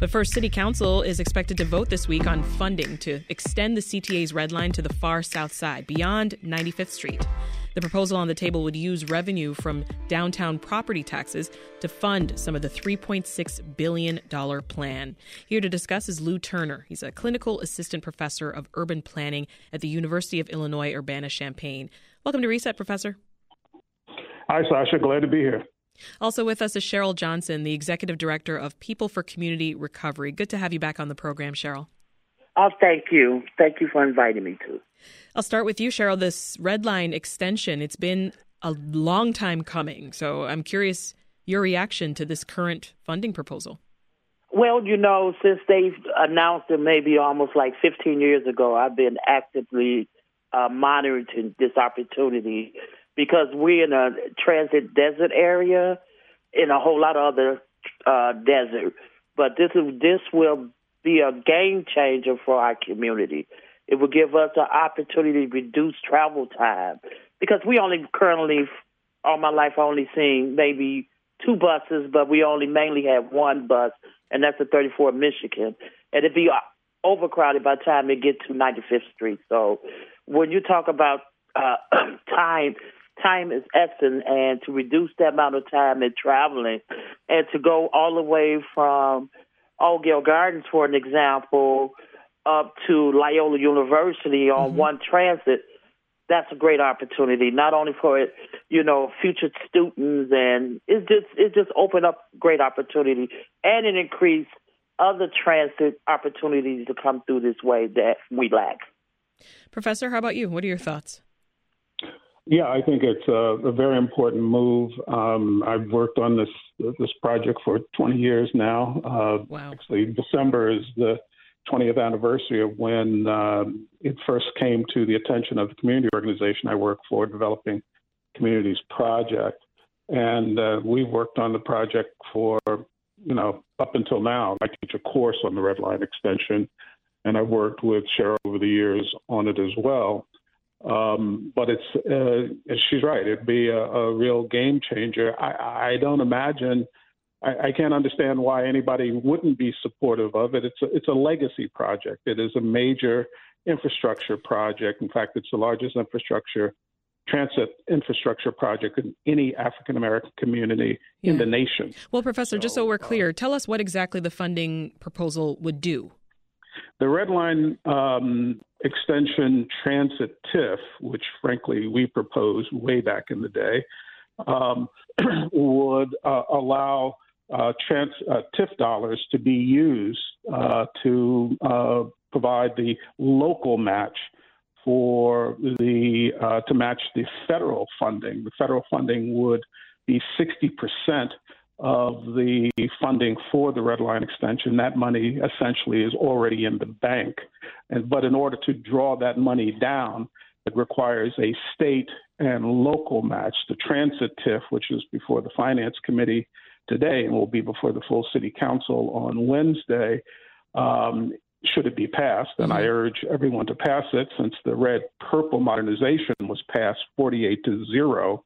But first, City Council is expected to vote this week on funding to extend the CTA's red line to the far south side, beyond 95th Street. The proposal on the table would use revenue from downtown property taxes to fund some of the $3.6 billion plan. Here to discuss is Lou Turner. He's a clinical assistant professor of urban planning at the University of Illinois Urbana Champaign. Welcome to Reset, Professor. Hi, Sasha. Glad to be here. Also with us is Cheryl Johnson, the executive director of People for Community Recovery. Good to have you back on the program, Cheryl. Oh, thank you. Thank you for inviting me to. I'll start with you, Cheryl. This red line extension, it's been a long time coming. So I'm curious your reaction to this current funding proposal. Well, you know, since they've announced it maybe almost like 15 years ago, I've been actively uh, monitoring this opportunity because we're in a transit desert area in a whole lot of other uh, desert. But this is this will be a game changer for our community. It will give us an opportunity to reduce travel time because we only currently, all my life, only seen maybe two buses, but we only mainly have one bus, and that's the 34 Michigan, and it'd be overcrowded by the time they get to 95th Street. So when you talk about uh, time, time is essence, and to reduce the amount of time in traveling, and to go all the way from Gale Gardens, for an example, up to Loyola University on mm-hmm. one transit, that's a great opportunity, not only for you know future students, and it just it just opened up great opportunity and it increased other transit opportunities to come through this way that we lack. Professor, how about you? What are your thoughts? Yeah, I think it's a, a very important move. Um, I've worked on this this project for 20 years now. Uh, wow. Actually, December is the 20th anniversary of when uh, it first came to the attention of the community organization I work for, Developing Communities Project. And uh, we've worked on the project for, you know, up until now. I teach a course on the Red Line extension, and I've worked with Cheryl over the years on it as well. Um, but it's, uh, she's right, it'd be a, a real game changer. I, I don't imagine I, I can't understand why anybody wouldn't be supportive of it. It's a, it's a legacy project. It is a major infrastructure project. In fact, it's the largest infrastructure transit infrastructure project in any African American community yeah. in the nation. Well, Professor, so, just so we're clear, uh, tell us what exactly the funding proposal would do. The Red Line um, Extension Transit TIF, which frankly we proposed way back in the day, um, would uh, allow uh, trans, uh, TIF dollars to be used uh, to uh, provide the local match for the uh, to match the federal funding. The federal funding would be 60 percent of the funding for the red line extension. That money essentially is already in the bank, and but in order to draw that money down, it requires a state and local match. The transit TIF, which is before the finance committee today and will be before the full city council on Wednesday. Um, should it be passed, and I mm-hmm. urge everyone to pass it since the red purple modernization was passed 48 to 0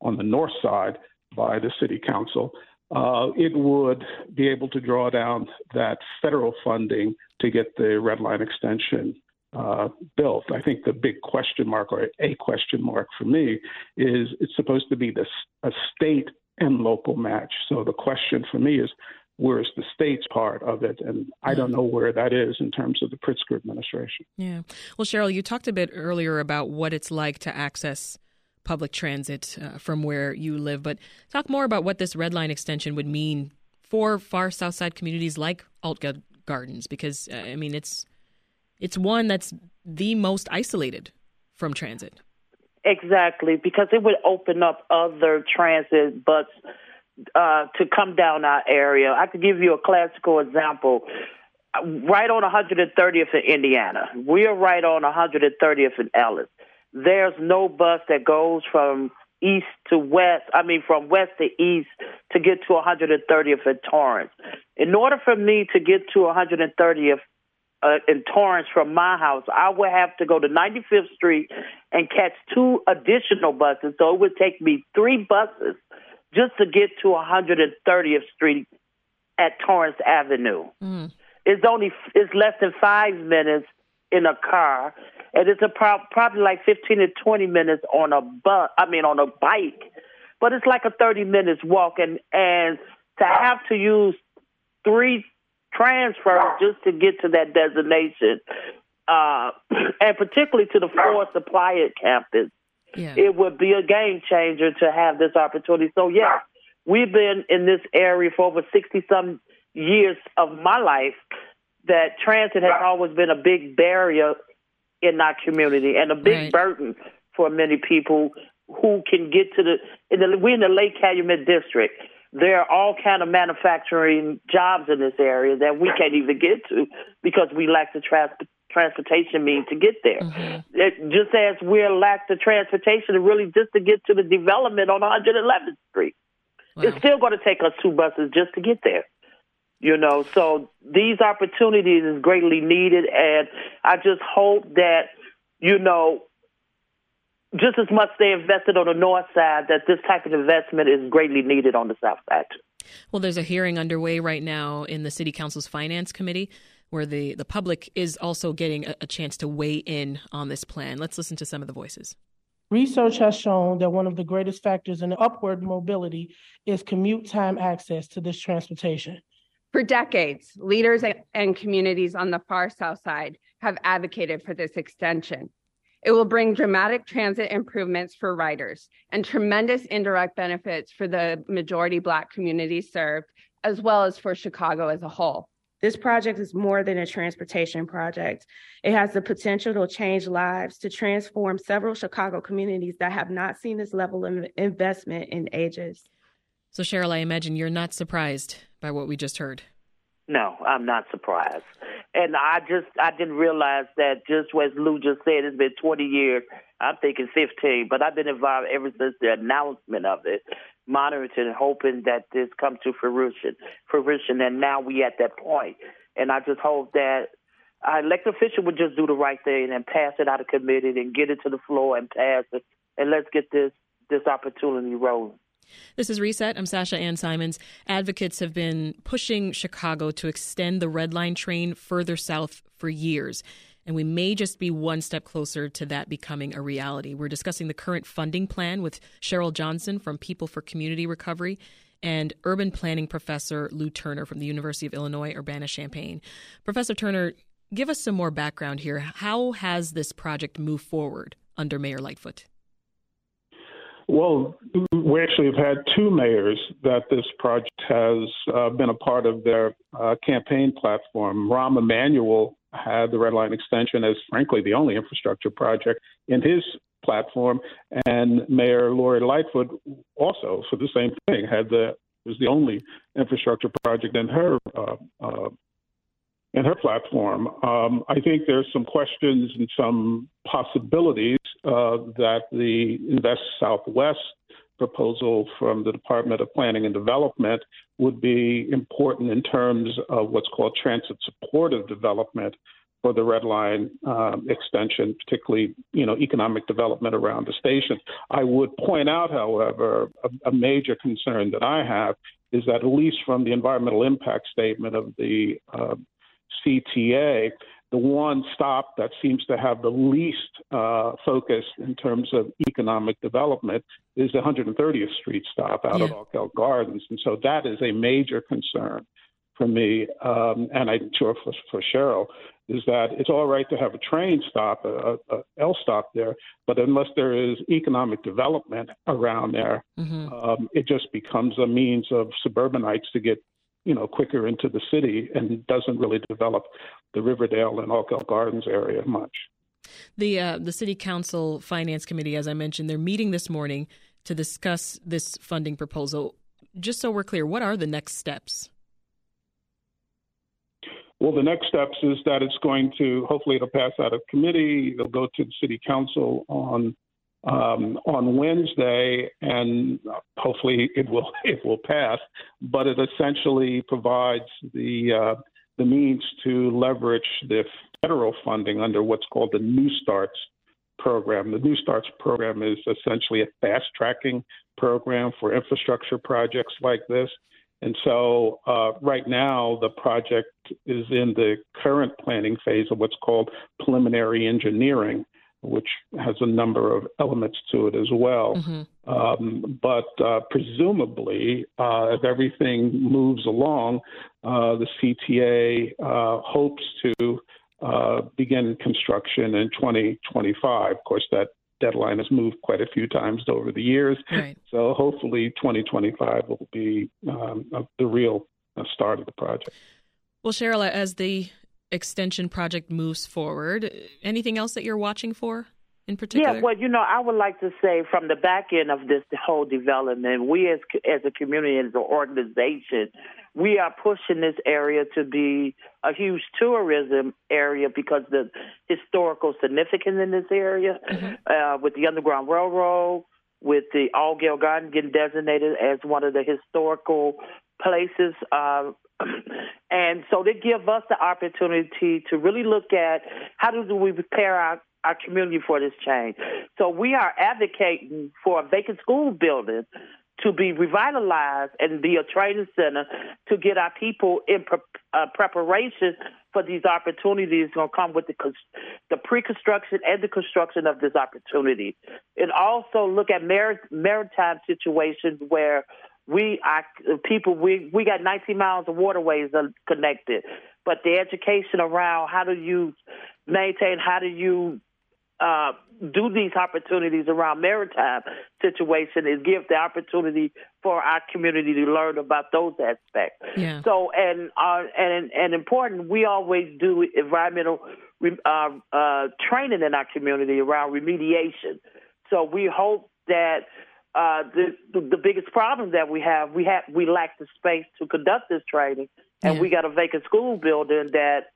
on the north side by the city council. Uh, it would be able to draw down that federal funding to get the red line extension uh, built. I think the big question mark, or a question mark for me, is it's supposed to be this a state and local match. So the question for me is, where's the state's part of it? And I don't know where that is in terms of the Pritzker administration. Yeah. Well, Cheryl, you talked a bit earlier about what it's like to access public transit uh, from where you live, but talk more about what this red line extension would mean for far south side communities like Altgeld Gardens, because uh, I mean it's it's one that's the most isolated from transit. Exactly, because it would open up other transit bus uh, to come down our area. I could give you a classical example. Right on 130th in Indiana, we are right on 130th in Ellis. There's no bus that goes from east to west, I mean, from west to east to get to 130th in Torrance. In order for me to get to 130th uh, in Torrance from my house, I would have to go to 95th Street and catch two additional buses. So it would take me three buses just to get to 130th Street at Torrance Avenue. Mm. It's only it's less than five minutes in a car, and it's a pro- probably like fifteen to twenty minutes on a bus. I mean, on a bike, but it's like a thirty minutes walk, and and to have to use three transfers just to get to that destination, uh, and particularly to the Forest Supply campus, yeah. it would be a game changer to have this opportunity. So yeah, we've been in this area for over sixty some years of my life that transit has always been a big barrier in our community and a big right. burden for many people who can get to the, in the we're in the Lake Calumet district. There are all kind of manufacturing jobs in this area that we can't even get to because we lack the trans- transportation means to get there. Mm-hmm. It, just as we lack the transportation really just to get to the development on 111th Street. Wow. It's still going to take us two buses just to get there. You know, so these opportunities is greatly needed, and I just hope that you know, just as much they invested on the north side, that this type of investment is greatly needed on the south side. Well, there's a hearing underway right now in the City Council's Finance Committee where the, the public is also getting a, a chance to weigh in on this plan. Let's listen to some of the voices. Research has shown that one of the greatest factors in upward mobility is commute time access to this transportation. For decades, leaders and communities on the far south side have advocated for this extension. It will bring dramatic transit improvements for riders and tremendous indirect benefits for the majority Black communities served, as well as for Chicago as a whole. This project is more than a transportation project. It has the potential to change lives, to transform several Chicago communities that have not seen this level of investment in ages. So, Cheryl, I imagine you're not surprised by what we just heard. No, I'm not surprised. And I just I didn't realize that just as Lou just said, it's been 20 years. I'm thinking 15, but I've been involved ever since the announcement of it, monitoring hoping that this comes to fruition. Fruition, and now we at that point. And I just hope that our elected official would just do the right thing and pass it out of committee and get it to the floor and pass it, and let's get this this opportunity rolling. This is Reset. I'm Sasha Ann Simons. Advocates have been pushing Chicago to extend the Red Line train further south for years. And we may just be one step closer to that becoming a reality. We're discussing the current funding plan with Cheryl Johnson from People for Community Recovery and urban planning professor Lou Turner from the University of Illinois Urbana Champaign. Professor Turner, give us some more background here. How has this project moved forward under Mayor Lightfoot? Well, we actually have had two mayors that this project has uh, been a part of their uh, campaign platform. Rahm Emanuel had the Red Line extension as, frankly, the only infrastructure project in his platform, and Mayor Lori Lightfoot also, for the same thing, had the was the only infrastructure project in her uh, in her platform. Um, I think there's some questions and some possibilities uh, that the Invest Southwest proposal from the Department of Planning and Development would be important in terms of what's called transit supportive development for the Red Line um, extension, particularly you know economic development around the station. I would point out, however, a, a major concern that I have is that at least from the environmental impact statement of the uh, CTA, the one stop that seems to have the least uh, focus in terms of economic development is the 130th Street stop out yeah. of Altgeld Gardens. And so that is a major concern for me, um, and I'm sure for, for Cheryl, is that it's all right to have a train stop, a, a L stop there, but unless there is economic development around there, mm-hmm. um, it just becomes a means of suburbanites to get you know, quicker into the city and doesn't really develop the Riverdale and Altgeld Gardens area much. The uh, the City Council Finance Committee, as I mentioned, they're meeting this morning to discuss this funding proposal. Just so we're clear, what are the next steps? Well, the next steps is that it's going to hopefully it'll pass out of committee. It'll go to the City Council on um, on Wednesday, and hopefully it will it will pass. But it essentially provides the uh, the means to leverage the federal funding under what's called the New Starts program. The New Starts program is essentially a fast tracking program for infrastructure projects like this. And so uh, right now, the project is in the current planning phase of what's called preliminary engineering, which has a number of elements to it as well. Mm-hmm. Um, but uh, presumably, uh, if everything moves along, uh, the CTA uh, hopes to uh, begin construction in 2025. Of course, that deadline has moved quite a few times over the years. Right. So hopefully 2025 will be um, the real uh, start of the project. Well, Cheryl, as the extension project moves forward, anything else that you're watching for? in particular? Yeah, well, you know, I would like to say from the back end of this whole development, we as as a community, as an organization, we are pushing this area to be a huge tourism area because the historical significance in this area, mm-hmm. uh, with the Underground Railroad, with the Altgeld Garden getting designated as one of the historical places. Uh, and so they give us the opportunity to really look at how do we prepare our our community for this change. So we are advocating for a vacant school building to be revitalized and be a training center to get our people in pre- uh, preparation for these opportunities going to come with the the pre-construction and the construction of this opportunity, and also look at maritime situations where we are people we we got 19 miles of waterways connected, but the education around how do you maintain, how do you uh, do these opportunities around maritime situation is give the opportunity for our community to learn about those aspects. Yeah. So and uh, and and important, we always do environmental uh, uh, training in our community around remediation. So we hope that uh, the, the biggest problem that we have we have we lack the space to conduct this training, and yeah. we got a vacant school building that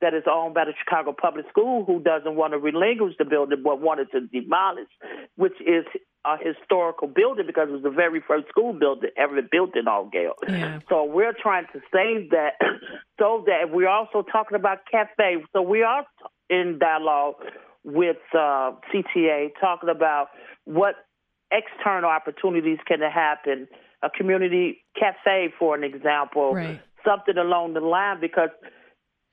that is owned by the Chicago Public School who doesn't want to relinquish the building but wanted to demolish, which is a historical building because it was the very first school building ever built in Altgeld. Yeah. So we're trying to save that so that we're also talking about cafe. So we are in dialogue with uh, CTA talking about what external opportunities can happen. A community cafe, for an example, right. something along the line because –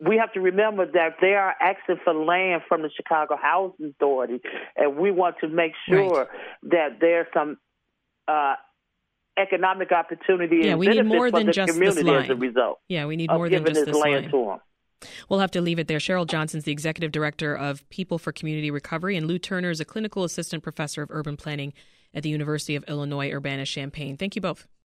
we have to remember that they are asking for land from the Chicago Housing Authority, and we want to make sure right. that there's some uh, economic opportunity yeah, we need more than just this line. as a result. Yeah, we need more than just this land line. To them. We'll have to leave it there. Cheryl Johnson's the executive director of People for Community Recovery, and Lou Turner is a clinical assistant professor of urban planning at the University of Illinois Urbana Champaign. Thank you both.